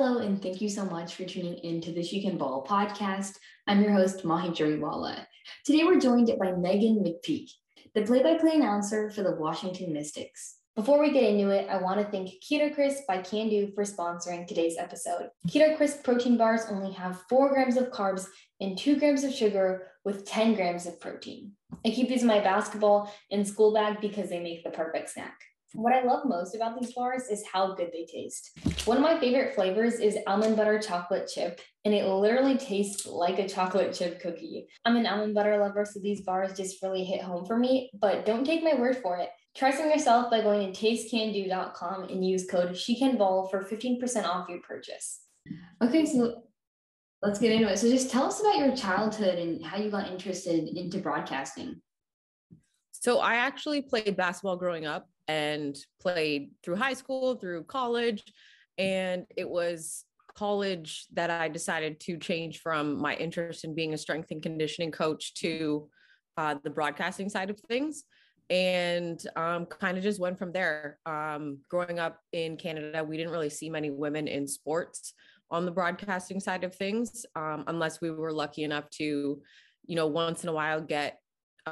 Hello, and thank you so much for tuning in to the She Can Ball podcast. I'm your host, Mahi Jariwala. Today we're joined by Meghan McPeak, the play by play announcer for the Washington Mystics. Before we get into it, I want to thank Keto Krisp by Can for sponsoring today's episode. Keto Krisp protein bars only have 4 grams of carbs and 2 grams of sugar with 10 grams of protein. I keep these in my basketball and school bag because they make the perfect snack. What I love most about these bars is how good they taste. One of my favorite flavors is almond butter chocolate chip, and it literally tastes like a chocolate chip cookie. I'm an almond butter lover, so these bars just really hit home for me, but don't take my word for it. Try some yourself by going to tastecando.com and use code SheCanBall for 15% off your purchase. Okay, so let's get into it. So just tell us about your childhood and how you got interested into broadcasting. So I actually played basketball growing up and played through high school, through college, and it was college that I decided to change from my interest in being a strength and conditioning coach to uh, the broadcasting side of things and um, kind of just went from there. Um, growing up in Canada, we didn't really see many women in sports on the broadcasting side of things, um, unless we were lucky enough to, you know, once in a while get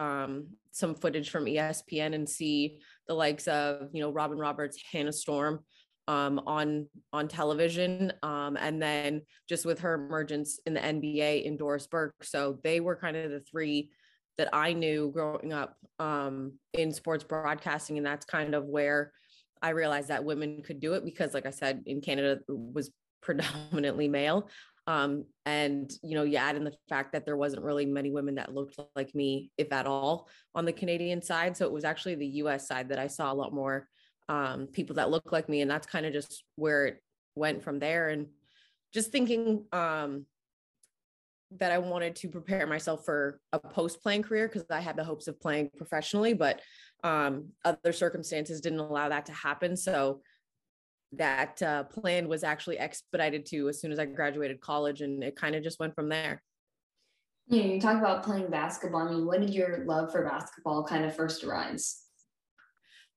um, some footage from ESPN and see the likes of, you know, Robin Roberts, Hannah Storm um, on on television, um, and then just with her emergence in the NBA in Doris Burke. So they were kind of the three that I knew growing up um, in sports broadcasting, and that's kind of where I realized that women could do it because, like I said, in Canada was predominantly male. Um, and you know, you add in the fact that there wasn't really many women that looked like me, if at all, on the Canadian side. So it was actually the U.S. side that I saw a lot more um, people that look like me, and that's kind of just where it went from there. And just thinking, um, that I wanted to prepare myself for a post playing career because I had the hopes of playing professionally, but um, other circumstances didn't allow that to happen. So that uh, plan was actually expedited to as soon as I graduated college, and it kind of just went from there. Yeah, you talk about playing basketball. I mean, when did your love for basketball kind of first arise?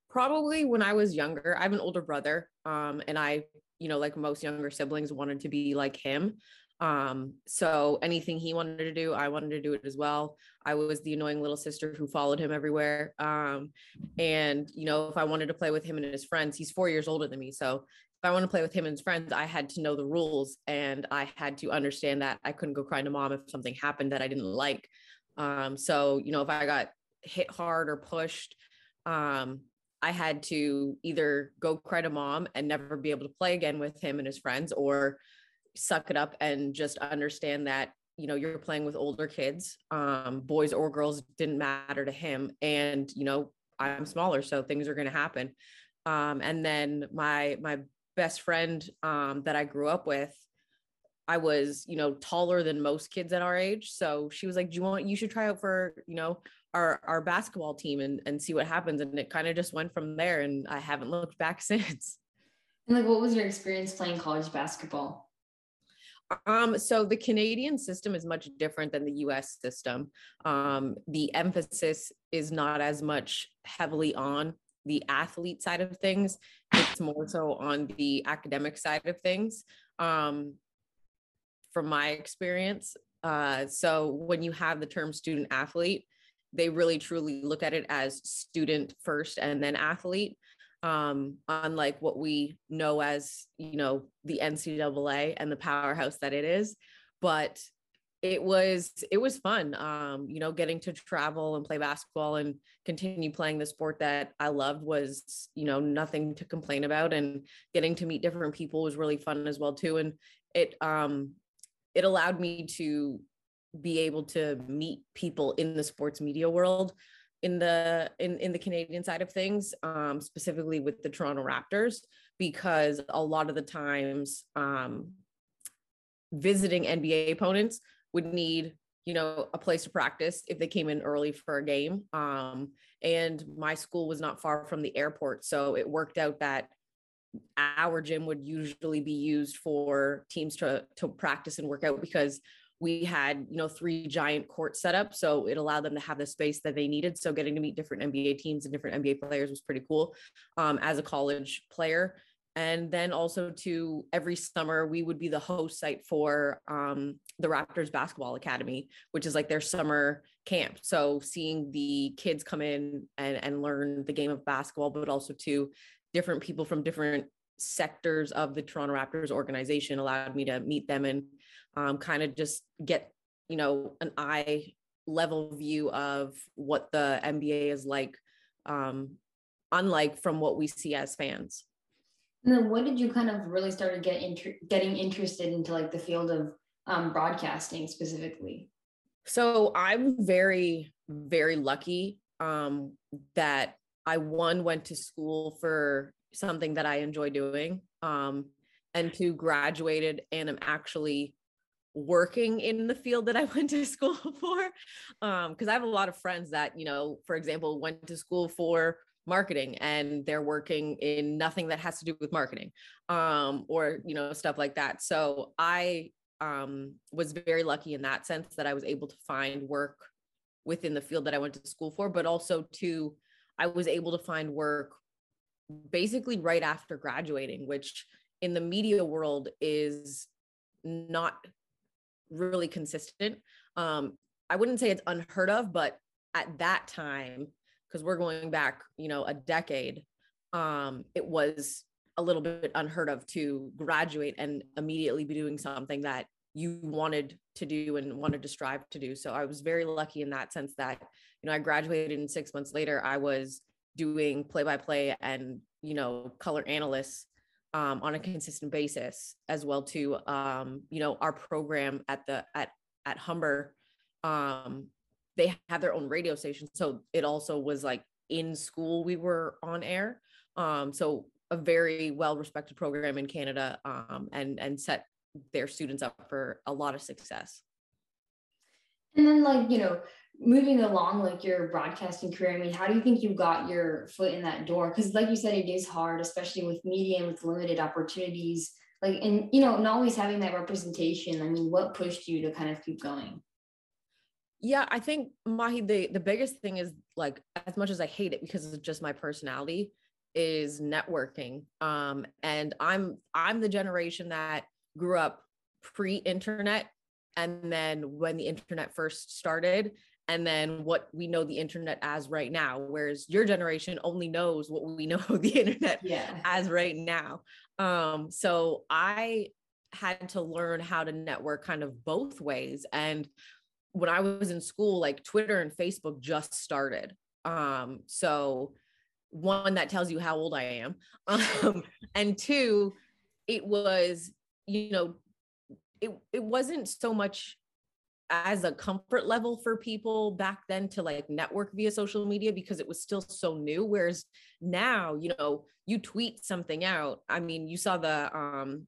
Probably when I was younger. I have an older brother, um, and I, you know, like most younger siblings, wanted to be like him. Um, so anything he wanted to do, I wanted to do it as well. I was the annoying little sister who followed him everywhere. Um, and you know, if I wanted to play with him and his friends, he's four years older than me. So if I want to play with him and his friends, I had to know the rules and I had to understand that I couldn't go crying to mom if something happened that I didn't like. Um, so, you know, if I got hit hard or pushed, um, I had to either go cry to mom and never be able to play again with him and his friends or suck it up and just understand that you know you're playing with older kids um boys or girls didn't matter to him and you know i'm smaller so things are going to happen. Um and then my my best friend um that i grew up with i was you know taller than most kids at our age so she was like do you want you should try out for you know our our basketball team and and see what happens and it kind of just went from there and i haven't looked back since. And like what was your experience playing college basketball um, so the Canadian system is much different than the US system. Um, the emphasis is not as much heavily on the athlete side of things, it's more so on the academic side of things. Um, from my experience. Uh, so when you have the term student athlete, they really truly look at it as student first and then athlete um, unlike what we know as, you know, the NCAA and the powerhouse that it is. But it was it was fun um you know getting to travel and play basketball and continue playing the sport that i loved was you know nothing to complain about and getting to meet different people was really fun as well too and it um it allowed me to be able to meet people in the sports media world in the in in the Canadian side of things, um, specifically with the Toronto Raptors, because a lot of the times um, visiting NBA opponents would need you know a place to practice if they came in early for a game. Um, and my school was not far from the airport, so it worked out that our gym would usually be used for teams to to practice and work out because we had you know three giant courts set up so it allowed them to have the space that they needed so getting to meet different nba teams and different nba players was pretty cool um, as a college player. And then also to every summer we would be the host site for um, the raptors basketball academy which is like their summer camp. So seeing the kids come in and, and learn the game of basketball but also to different people from different sectors of the toronto raptors organization allowed me to meet them and um, kind of just get you know an eye level view of what the nba is like um, unlike from what we see as fans and then what did you kind of really start to get inter- getting interested into like the field of um, broadcasting specifically? So I'm very, very lucky um, that I one went to school for something that I enjoy doing, um, and two graduated and am actually working in the field that I went to school for. Because um, I have a lot of friends that, you know, for example, went to school for marketing and they're working in nothing that has to do with marketing um, or you know stuff like that so i um, was very lucky in that sense that i was able to find work within the field that i went to school for but also to i was able to find work basically right after graduating which in the media world is not really consistent um, i wouldn't say it's unheard of but at that time because we're going back, you know, a decade, um, it was a little bit unheard of to graduate and immediately be doing something that you wanted to do and wanted to strive to do. So I was very lucky in that sense that, you know, I graduated and six months later, I was doing play by play and, you know, color analysts um, on a consistent basis as well to, um, you know, our program at the, at, at Humber um, they had their own radio station. So it also was like in school we were on air. Um, so a very well respected program in Canada um, and and set their students up for a lot of success. And then like, you know, moving along like your broadcasting career, I mean, how do you think you got your foot in that door? Because like you said, it is hard, especially with media and with limited opportunities. Like, and you know, not always having that representation. I mean, what pushed you to kind of keep going? Yeah, I think Mahi, the the biggest thing is like as much as I hate it because it's just my personality, is networking. Um, and I'm I'm the generation that grew up pre-internet and then when the internet first started and then what we know the internet as right now whereas your generation only knows what we know the internet yeah. as right now um so i had to learn how to network kind of both ways and when I was in school, like Twitter and Facebook just started. Um, so one that tells you how old I am. Um, and two, it was, you know, it it wasn't so much as a comfort level for people back then to like network via social media because it was still so new whereas now you know you tweet something out. I mean you saw the um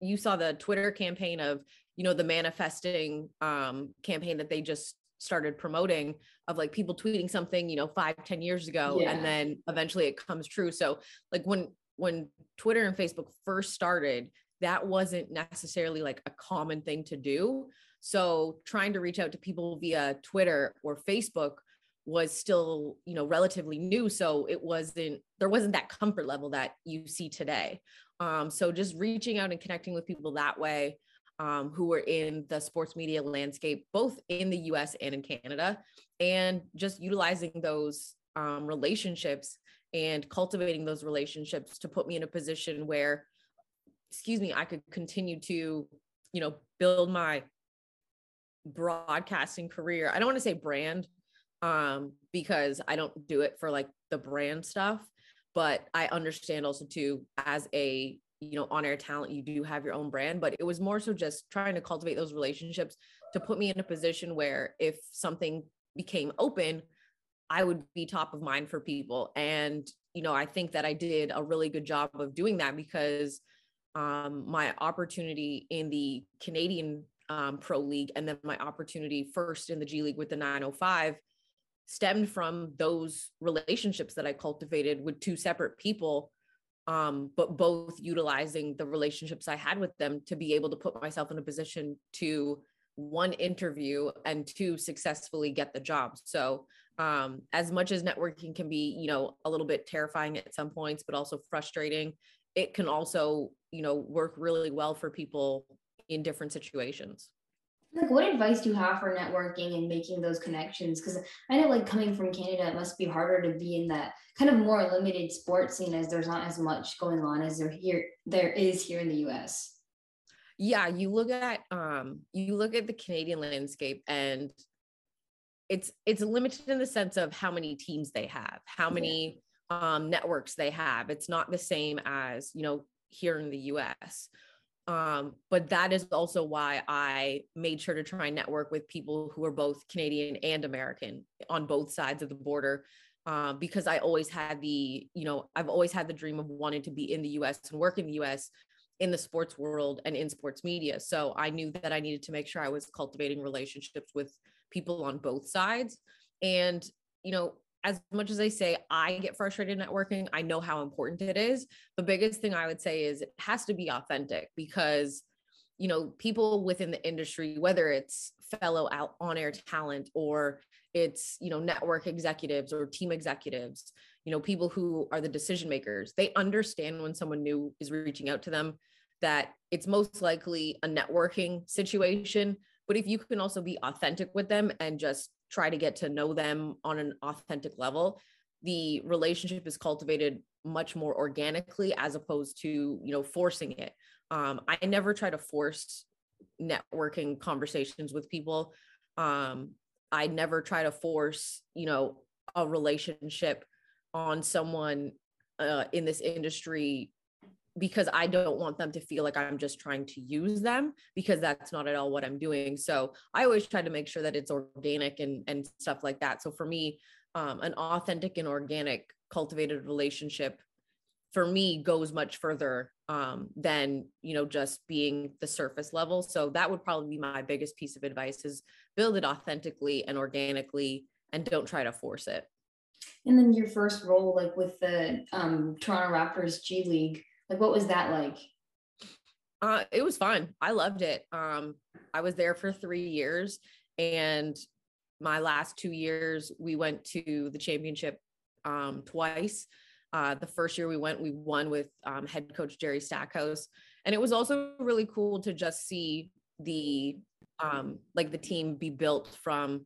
you saw the twitter campaign of you know the manifesting um, campaign that they just started promoting of like people tweeting something you know five ten years ago yeah. and then eventually it comes true. So like when when twitter and facebook first started that wasn't necessarily like a common thing to do so trying to reach out to people via twitter or facebook was still you know relatively new. So it wasn't there wasn't that comfort level that you see today. Um so just reaching out and connecting with people that way um, who were in the sports media landscape, both in the US and in Canada, and just utilizing those um, relationships and cultivating those relationships to put me in a position where, excuse me, I could continue to, you know, build my broadcasting career. I don't want to say brand um, because I don't do it for like the brand stuff, but I understand also too as a you know on air talent you do have your own brand but it was more so just trying to cultivate those relationships to put me in a position where if something became open i would be top of mind for people and you know i think that i did a really good job of doing that because um, my opportunity in the canadian um, pro league and then my opportunity first in the g league with the 905 stemmed from those relationships that i cultivated with two separate people um, but both utilizing the relationships I had with them to be able to put myself in a position to one interview and to successfully get the job. So, um, as much as networking can be, you know, a little bit terrifying at some points, but also frustrating, it can also you know work really well for people in different situations. Like what advice do you have for networking and making those connections? Because i know like coming from canada it must be harder to be in that kind of more limited sports scene as there's not as much going on as there here there is here in the us yeah you look at um you look at the canadian landscape and it's it's limited in the sense of how many teams they have how many yeah. um networks they have. It's not the same as you know here in the us um but that is also why i made sure to try and network with people who are both canadian and american on both sides of the border um, because I always had the, you know, I've always had the dream of wanting to be in the US and work in the US in the sports world and in sports media. So I knew that I needed to make sure I was cultivating relationships with people on both sides. And, you know, as much as I say I get frustrated networking, I know how important it is. The biggest thing I would say is it has to be authentic because, you know, people within the industry, whether it's fellow out on air talent or it's, you know, network executives or team executives, you know, people who are the decision makers, they understand when someone new is reaching out to them that it's most likely a networking situation. But if you can also be authentic with them and just try to get to know them on an authentic level, the relationship is cultivated much more organically as opposed to, you know, forcing it. Um, I never try to force networking conversations with people. Um, I never try to force, you know, a relationship on someone uh, in this industry because I don't want them to feel like I'm just trying to use them because that's not at all what I'm doing. So I always try to make sure that it's organic and and stuff like that. So for me, um, an authentic and organic cultivated relationship for me goes much further um, than you know just being the surface level. So that would probably be my biggest piece of advice: is build it authentically and organically, and don't try to force it. And then your first role, like with the um, Toronto Raptors G League, like, what was that like? Uh, it was fun. I loved it. Um, I was there for three years, and my last two years, we went to the championship um, twice. Uh, the first year we went, we won with um, head coach Jerry Stackhouse, and it was also really cool to just see the um, like the team be built from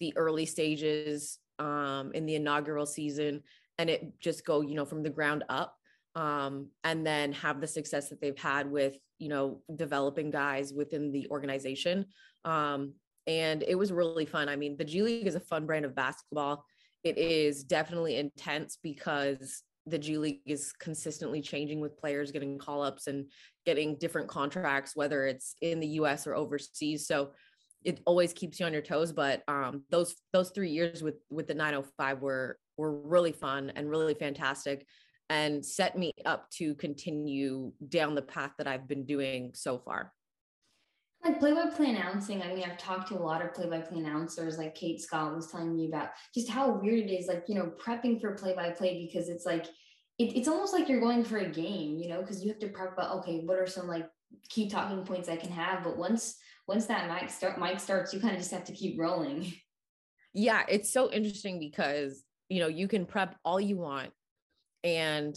the early stages um, in the inaugural season, and it just go you know from the ground up um, and then have the success that they've had with you know developing guys within the organization. Um, and it was really fun. I mean the g league is a fun brand of basketball. It is definitely intense because the g league is consistently changing with players getting call-ups and getting different contracts whether it's in the us or overseas. So it always keeps you on your toes but um, those those three years with with the 905 were were really fun and really fantastic and set me up to continue down the path that I've been doing so far. Like play by play announcing, I mean, I've talked to a lot of play by play announcers, like Kate Scott was telling me about just how weird it is, like, you know, prepping for play by play because it's like, it, it's almost like you're going for a game, you know, because you have to prep about, okay, what are some like key talking points I can have? But once, once that mic start mic starts, you kind of just have to keep rolling. Yeah, it's so interesting because, you know, you can prep all you want and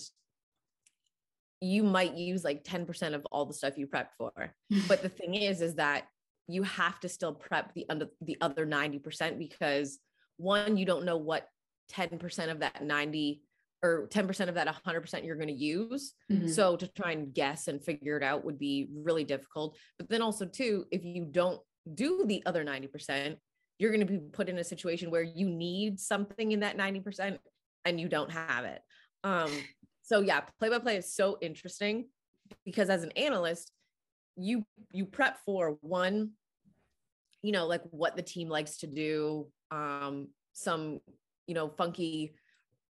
you might use like 10% of all the stuff you prepped for. but the thing is, is that you have to still prep the under the other 90% because one, you don't know what 10% of that 90 or 10% of that 100% you're going to use. Mm-hmm. So to try and guess and figure it out would be really difficult. But then also too, if you don't do the other 90%, you're going to be put in a situation where you need something in that 90% and you don't have it. Um, so yeah, play by play is so interesting because as an analyst, you you prep for one, you know, like what the team likes to do, um, some you know funky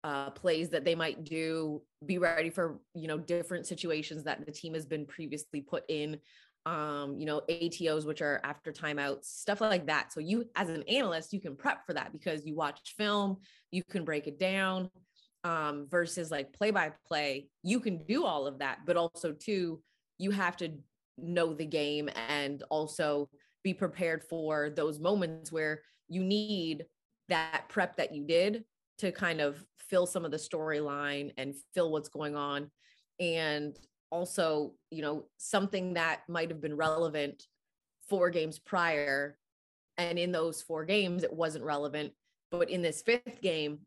uh, plays that they might do. Be ready for you know different situations that the team has been previously put in. Um, you know, ATOs, which are after timeouts, stuff like that. So you, as an analyst, you can prep for that because you watch film, you can break it down um, versus like play by play, you can do all of that, but also too, you have to know the game and also be prepared for those moments where you need that prep that you did to kind of fill some of the storyline and fill what's going on and also, you know, something that might have been relevant four games prior. And in those four games, it wasn't relevant. But in this fifth game,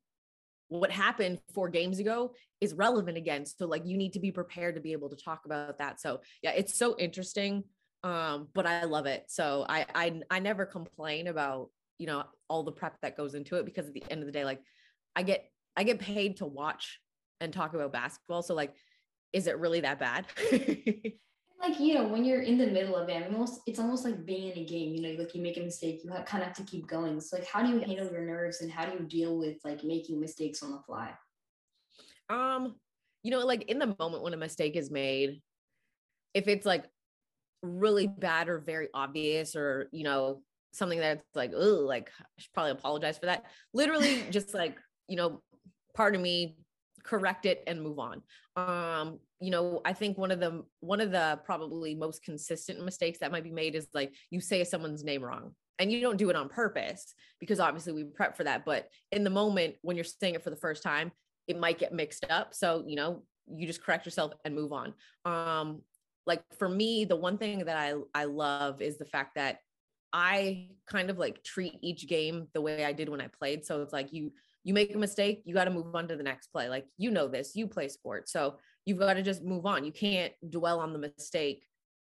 what happened four games ago is relevant again. So, like, you need to be prepared to be able to talk about that. So, yeah, it's so interesting. Um, but I love it. So I I I never complain about, you know, all the prep that goes into it because at the end of the day, like I get I get paid to watch and talk about basketball. So like is it really that bad? like you know when you're in the middle of it almost it's almost like being in a game you know like you make a mistake you kind of have to keep going. So like how do you yes. handle your nerves and how do you deal with like making mistakes on the fly? Um you know like in the moment when a mistake is made if it's like really bad or very obvious or you know something that's like oh like i should probably apologize for that. Literally just like you know pardon me correct it and move on. Um you know i think one of the one of the probably most consistent mistakes that might be made is like you say someone's name wrong and you don't do it on purpose because obviously we prep for that but in the moment when you're saying it for the first time it might get mixed up so you know you just correct yourself and move on um like for me the one thing that i i love is the fact that i kind of like treat each game the way i did when i played so it's like you you make a mistake, you got to move on to the next play. Like, you know, this, you play sports. So you've got to just move on. You can't dwell on the mistake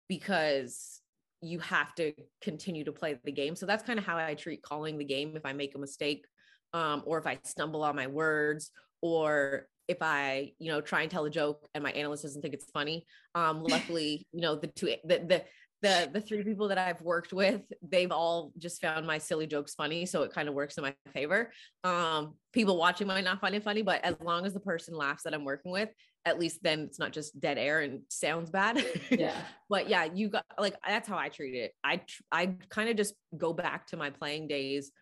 because you have to continue to play the game. So that's kind of how I treat calling the game. If I make a mistake, um, or if I stumble on my words, or if I, you know, try and tell a joke and my analyst doesn't think it's funny. Um, luckily, you know, the two, the, the, the the three people that I've worked with, they've all just found my silly jokes funny, so it kind of works in my favor. Um, people watching might not find it funny, but as long as the person laughs that I'm working with, at least then it's not just dead air and sounds bad. Yeah. but yeah, you got like that's how I treat it. I I kind of just go back to my playing days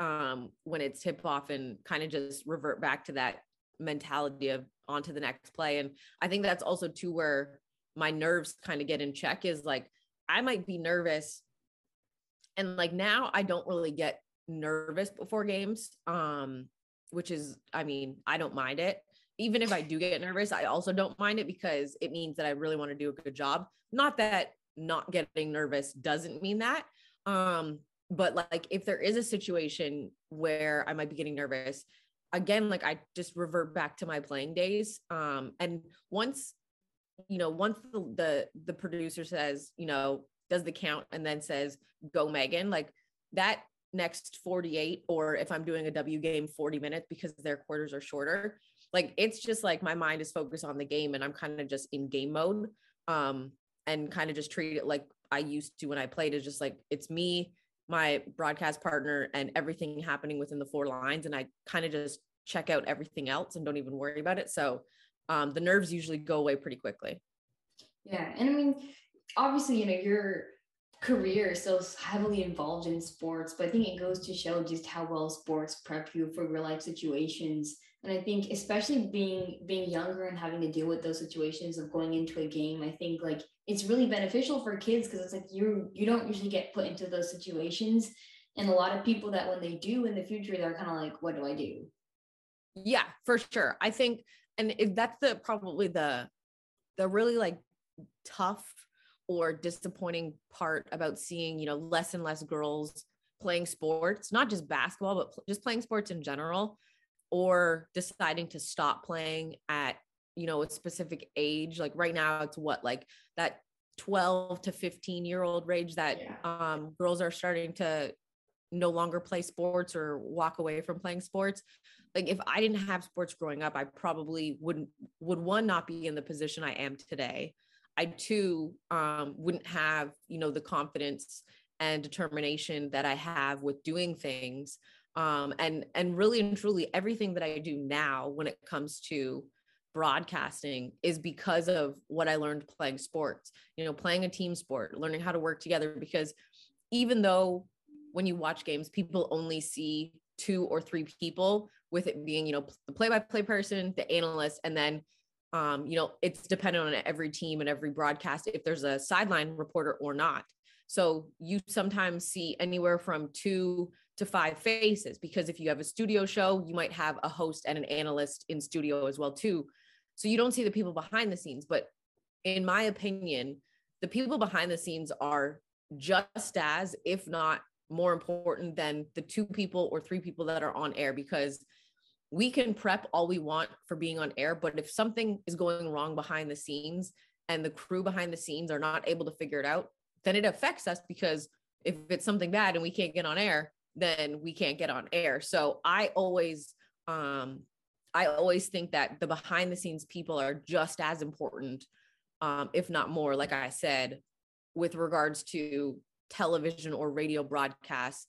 um when it's tip off and kind of just revert back to that mentality of on to the next play and I think that's also too where my nerves kind of get in check is like I might be nervous. And like now I don't really get nervous before games. Um, which is, I mean, I don't mind it. Even if I do get nervous, I also don't mind it because it means that I really want to do a good job. Not that not getting nervous doesn't mean that. Um, but like if there is a situation where I might be getting nervous, again, like I just revert back to my playing days. Um, and once you know, once the, the the producer says, you know, does the count and then says go Meghan, like that next 48 or if I'm doing a W game 40 minutes because their quarters are shorter, like it's just like my mind is focused on the game and I'm kind of just in game mode. Um and kind of just treat it like I used to when I played is just like it's me, my broadcast partner, and everything happening within the four lines. And I kind of just check out everything else and don't even worry about it. So um, the nerves usually go away pretty quickly. Yeah. And I mean, obviously, you know, your career is so heavily involved in sports, but I think it goes to show just how well sports prep you for real life situations. And I think especially being being younger and having to deal with those situations of going into a game, I think like it's really beneficial for kids because it's like you you don't usually get put into those situations. And a lot of people that when they do in the future, they're kind of like, what do I do? Yeah, for sure. I think and if that's the probably the the really like tough or disappointing part about seeing you know less and less girls playing sports not just basketball but pl- just playing sports in general or deciding to stop playing at you know a specific age like right now it's what like that 12 to 15 year old range that yeah. um girls are starting to no longer play sports or walk away from playing sports. Like if i didn't have sports growing up i probably wouldn't would one not be in the position i am today. I too um, wouldn't have you know the confidence and determination that i have with doing things um, and and really and truly everything that i do now when it comes to broadcasting is because of what i learned playing sports you know playing a team sport learning how to work together because even though when you watch games people only see two or three people with it being you know the play-by-play person the analyst and then um, you know it's dependent on every team and every broadcast if there's a sideline reporter or not. So you sometimes see anywhere from two to five faces because if you have a studio show you might have a host and an analyst in studio as well too So you don't see the people behind the scenes. But in my opinion, the people behind the scenes are just as, if not more important than the two people or three people that are on air because we can prep all we want for being on air. But if something is going wrong behind the scenes and the crew behind the scenes are not able to figure it out, then it affects us because if it's something bad and we can't get on air, then we can't get on air. So I always um I always think that the behind the scenes people are just as important um if not more like I said with regards to television or radio broadcasts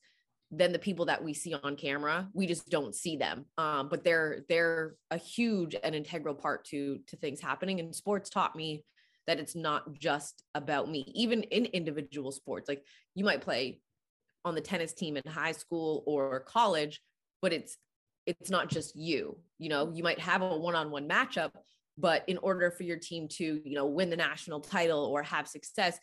than the people that we see on camera. We just don't see them. Um, but they're they're a huge and integral part to to things happening. And sports taught me that it's not just about me even in individual sports. Like you might play on the tennis team in high school or college but it's it's not just you you know you might have a one-on-one matchup but in order for your team to you know win the national title or have success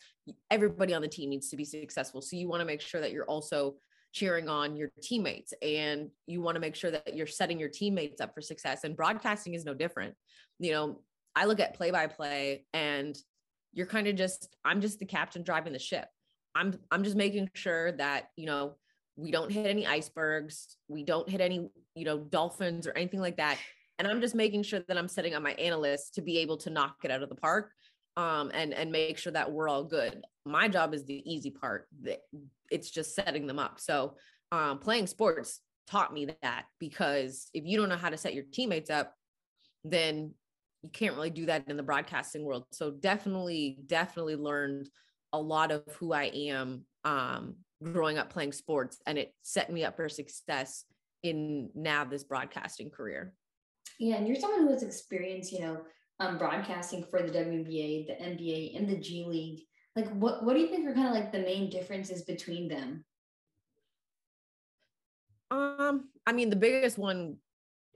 everybody on the team needs to be successful. So you want to make sure that you're also cheering on your teammates and you want to make sure that you're setting your teammates up for success. And broadcasting is no different. You know I look at play by play and you're kind of just I'm just the captain driving the ship. I'm I'm just making sure that, you know, we don't hit any icebergs, we don't hit any, you know, dolphins or anything like that. And I'm just making sure that I'm setting up my analysts to be able to knock it out of the park um, and and make sure that we're all good. My job is the easy part. It's just setting them up. So um, playing sports taught me that because if you don't know how to set your teammates up, then you can't really do that in the broadcasting world. So definitely, definitely learned a lot of who I am um, growing up playing sports, and it set me up for success in now this broadcasting career. Yeah, and you're someone who has experience, you know, um, broadcasting for the WNBA, the NBA, and the G League. Like, what what do you think are kind of like the main differences between them? Um, I mean, the biggest one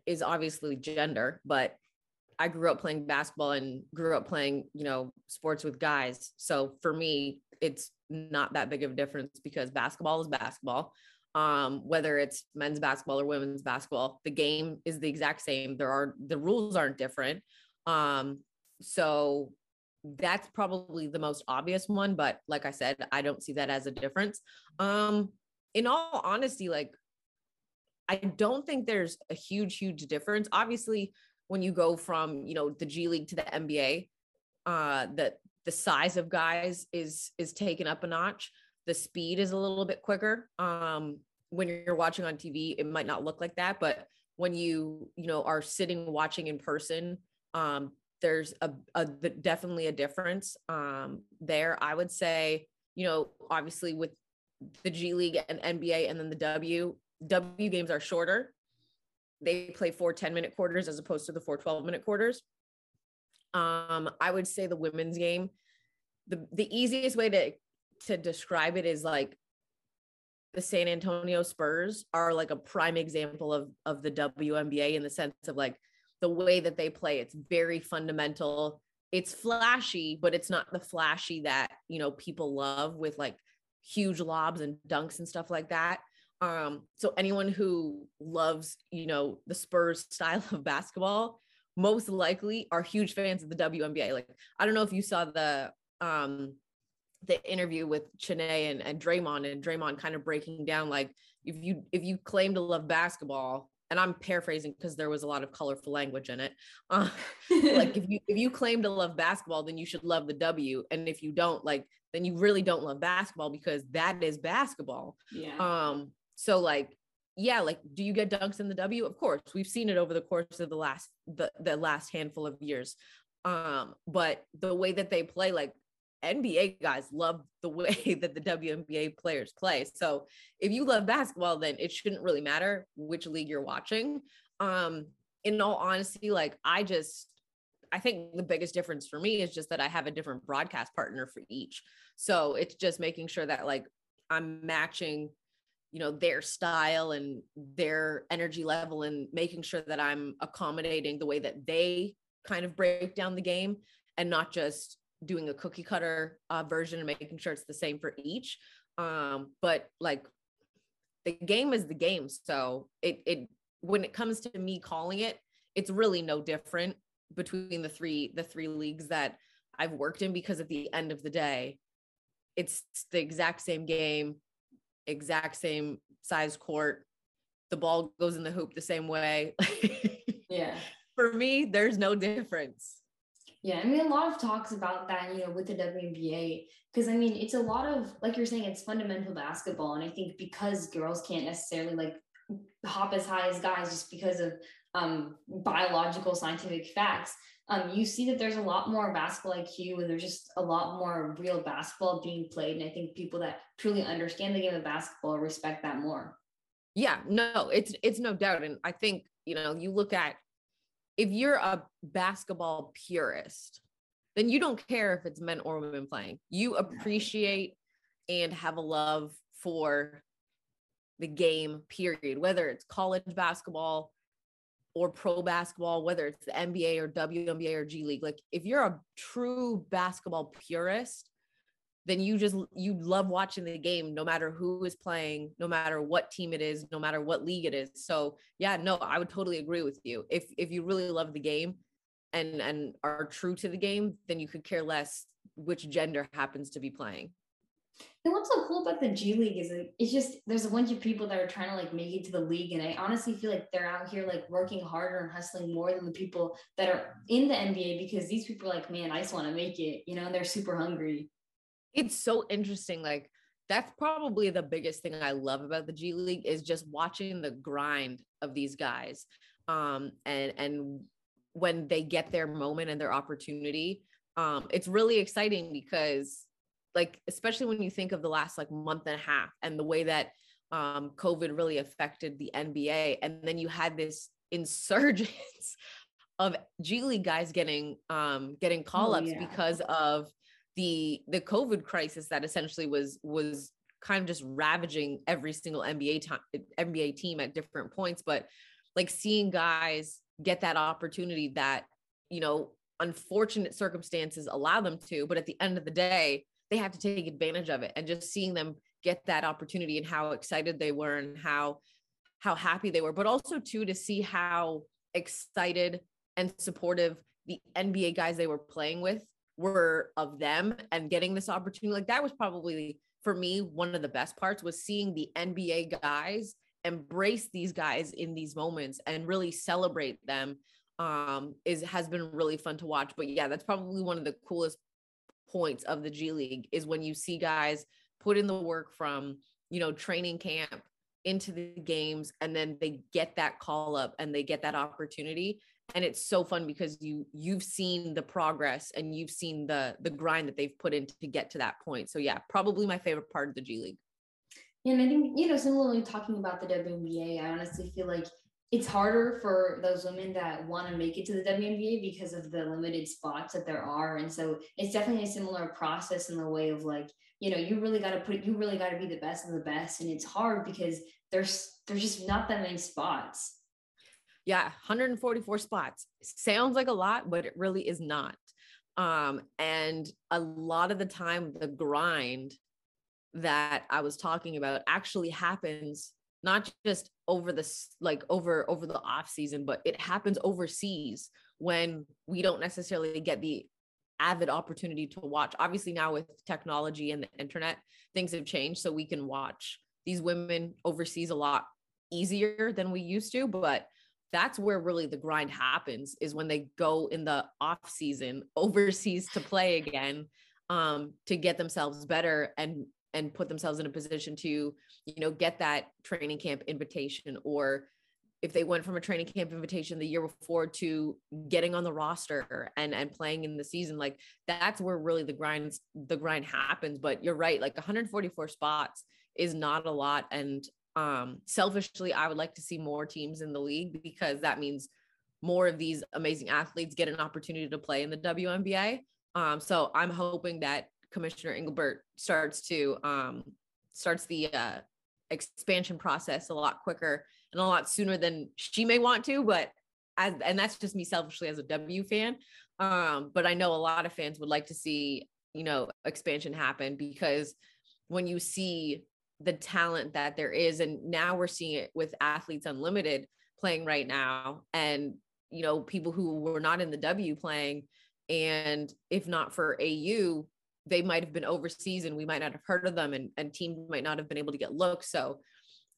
is obviously gender, but I grew up playing basketball and grew up playing, you know, sports with guys. So for me, it's not that big of a difference because basketball is basketball. Um, whether it's men's basketball or women's basketball, the game is the exact same. There are the rules aren't different. Um, so that's probably the most obvious one. But like I said, I don't see that as a difference. Um, in all honesty, like I don't think there's a huge, huge difference. Obviously, when you go from you know the G League to the NBA, uh, that the size of guys is is taken up a notch. The speed is a little bit quicker. Um, when you're watching on TV, it might not look like that, but when you you know are sitting watching in person, um, there's a, a definitely a difference um, there. I would say you know obviously with the G League and NBA and then the W W games are shorter they play four 10 minute quarters as opposed to the four 12 minute quarters. Um, I would say the women's game, the, the easiest way to, to describe it is like the San Antonio Spurs are like a prime example of, of the WNBA in the sense of like the way that they play. It's very fundamental. It's flashy, but it's not the flashy that, you know, people love with like huge lobs and dunks and stuff like that. Um, so anyone who loves, you know, the Spurs style of basketball, most likely are huge fans of the WNBA. Like, I don't know if you saw the um the interview with Chiney and, and Draymond and Draymond kind of breaking down like if you if you claim to love basketball, and I'm paraphrasing because there was a lot of colorful language in it. Uh, like if you if you claim to love basketball, then you should love the W, and if you don't, like then you really don't love basketball because that is basketball. Yeah. Um, so like, yeah, like do you get dunks in the W? Of course. We've seen it over the course of the last the, the last handful of years. Um, but the way that they play, like NBA guys love the way that the WNBA players play. So if you love basketball, then it shouldn't really matter which league you're watching. Um, in all honesty, like I just I think the biggest difference for me is just that I have a different broadcast partner for each. So it's just making sure that like I'm matching you know their style and their energy level and making sure that i'm accommodating the way that they kind of break down the game and not just doing a cookie cutter uh, version and making sure it's the same for each. Um, but like the game is the game. So it it when it comes to me calling it it's really no different between the three the three leagues that I've worked in because at the end of the day, it's the exact same game, exact same size court. The ball goes in the hoop the same way. yeah. For me, there's no difference. Yeah, I mean, a lot of talks about that, you know, with the WNBA, because I mean, it's a lot of, like you're saying, it's fundamental basketball. And I think because girls can't necessarily like hop as high as guys just because of um, biological scientific facts, um, you see that there's a lot more basketball IQ and there's just a lot more real basketball being played. And I think people that truly understand the game of basketball respect that more. Yeah, no, it's it's no doubt. And I think, you know, you look at if you're a basketball purist, then you don't care if it's men or women playing. You appreciate and have a love for the game, period, whether it's college basketball or pro basketball, whether it's the NBA or WNBA or G League. Like, if you're a true basketball purist, then you just you love watching the game no matter who is playing no matter what team it is no matter what league it is so yeah no i would totally agree with you if if you really love the game and and are true to the game then you could care less which gender happens to be playing and what's so cool about the G League is like, it's just there's a bunch of people that are trying to like make it to the league, and I honestly feel like they're out here like working harder and hustling more than the people that are in the NBA because these people are like, man, I just want to make it, you know, and they're super hungry it's so interesting. Like that's probably the biggest thing I love about the G League is just watching the grind of these guys. Um, and and when they get their moment and their opportunity, um, it's really exciting because like especially when you think of the last like month and a half and the way that um, COVID really affected the NBA, and then you had this insurgence of G League guys getting um, getting call ups oh, yeah. because of the the covid crisis that essentially was was kind of just ravaging every single nba time nba team at different points but like seeing guys get that opportunity that you know unfortunate circumstances allow them to but at the end of the day they have to take advantage of it. And just seeing them get that opportunity and how excited they were and how how happy they were but also too to see how excited and supportive the nba guys they were playing with were of them and getting this opportunity. Like that was probably for me one of the best parts was seeing the NBA guys embrace these guys in these moments and really celebrate them um is has been really fun to watch. But yeah that's probably one of the coolest points of the G League is when you see guys put in the work from you know training camp into the games and then they get that call up and they get that opportunity. And it's so fun because you you've seen the progress and you've seen the the grind that they've put in to get to that point. So yeah probably my favorite part of the g league. And i think you know similarly talking about the WNBA i honestly feel like it's harder for those women that want to make it to the WNBA because of the limited spots that there are. And so it's definitely a similar process in the way of like, you know, you really got to put, you really got to be the best of the best. And it's hard because there's, there's just not that many spots. Yeah, 144 spots. Sounds like a lot, but it really is not. Um, and a lot of the time, the grind that I was talking about actually happens not just over this like over over the off season but it happens overseas when we don't necessarily get the avid opportunity to watch. Obviously now with technology and the internet things have changed so we can watch these women overseas a lot easier than we used to but that's where really the grind happens is when they go in the off season overseas to play again um, to get themselves better and and put themselves in a position to you know get that training camp invitation or if they went from a training camp invitation the year before to getting on the roster and and playing in the season like that's where really the grinds the grind happens but you're right like 144 spots is not a lot and um, selfishly, I would like to see more teams in the league because that means more of these amazing athletes get an opportunity to play in the WNBA. Um, so I'm hoping that Commissioner Engelbert starts to um, starts the uh, expansion process a lot quicker and a lot sooner than she may want to. But as and that's just me selfishly as a W fan. Um, but I know a lot of fans would like to see you know expansion happen because when you see the talent that there is and now we're seeing it with athletes unlimited playing right now and you know, people who were not in the W playing. And if not for AU, they might have been overseas and we might not have heard of them and, and teams might not have been able to get looks. So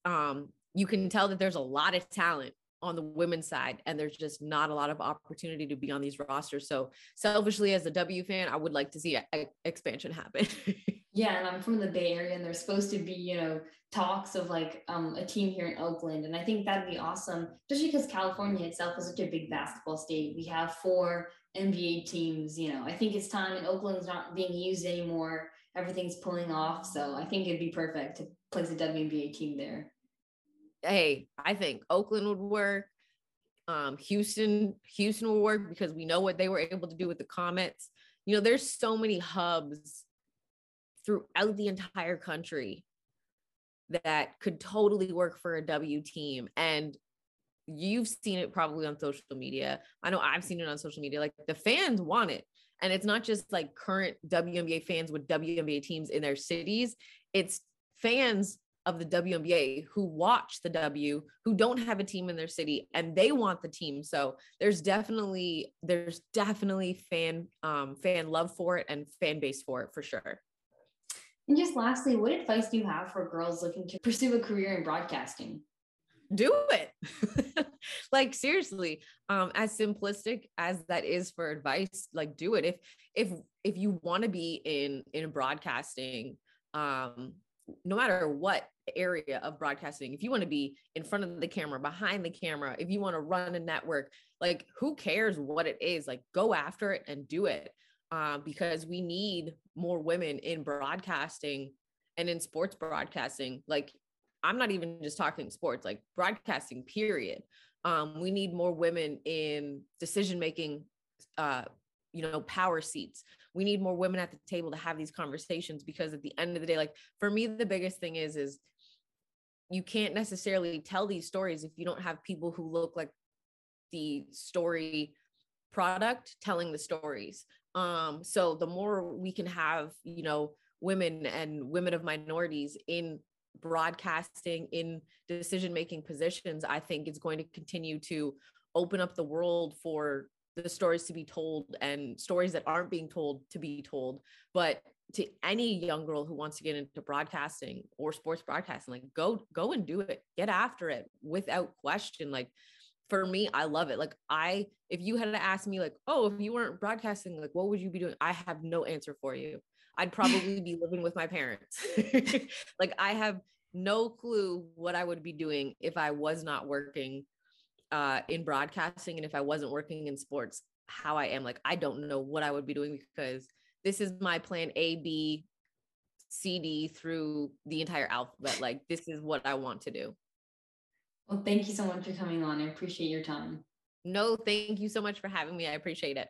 um, you can tell that there's a lot of talent on the women's side and there's just not a lot of opportunity to be on these rosters. So selfishly as a w fan i would like to see a, a expansion happen. Yeah and i'm from the bay area and there's supposed to be you know talks of like um, a team here in oakland. And i think that'd be awesome especially because california itself is such a big basketball state. We have four nba teams you know i think it's time and oakland's not being used anymore everything's pulling off so i think it'd be perfect to place a WNBA team there hey, I think Oakland would work. Um, Houston, Houston will work because we know what they were able to do with the Comets. You know, there's so many hubs throughout the entire country that could totally work for a W team. And you've seen it probably on social media. I know I've seen it on social media. Like the fans want it. And it's not just like current WNBA fans with WNBA teams in their cities, it's fans of the WNBA who watch the W who don't have a team in their city and they want the team. So there's definitely there's definitely fan um, fan love for it and fan base for it for sure. And just lastly, what advice do you have for girls looking to pursue a career in broadcasting? Do it. like seriously, um, as simplistic as that is for advice, like do it. If if if you want to be in in broadcasting, um, no matter what area of broadcasting, if you want to be in front of the camera, behind the camera, if you want to run a network, like who cares what it is? Like go after it and do it. Uh, because we need more women in broadcasting and in sports broadcasting. Like I'm not even just talking sports, like broadcasting, period. Um, we need more women in decision making uh, you know power seats we need more women at the table to have these conversations because at the end of the day like for me the biggest thing is is you can't necessarily tell these stories if you don't have people who look like the story product telling the stories um so the more we can have you know women and women of minorities in broadcasting in decision making positions i think is going to continue to open up the world for the stories to be told and stories that aren't being told to be told. But to any young girl who wants to get into broadcasting or sports broadcasting like go go and do it. Get after it without question. Like for me i love it. Like i if you had to ask me like oh if you weren't broadcasting like what would you be doing? I have no answer for you i'd probably be living with my parents like i have no clue what i would be doing if i was not working uh, in broadcasting and if I wasn't working in sports, how I am. Like, I don't know what I would be doing because this is my plan A, B, C, D through the entire alphabet. Like, this is what I want to do. Well, thank you so much for coming on. I appreciate your time. No, thank you so much for having me. I appreciate it.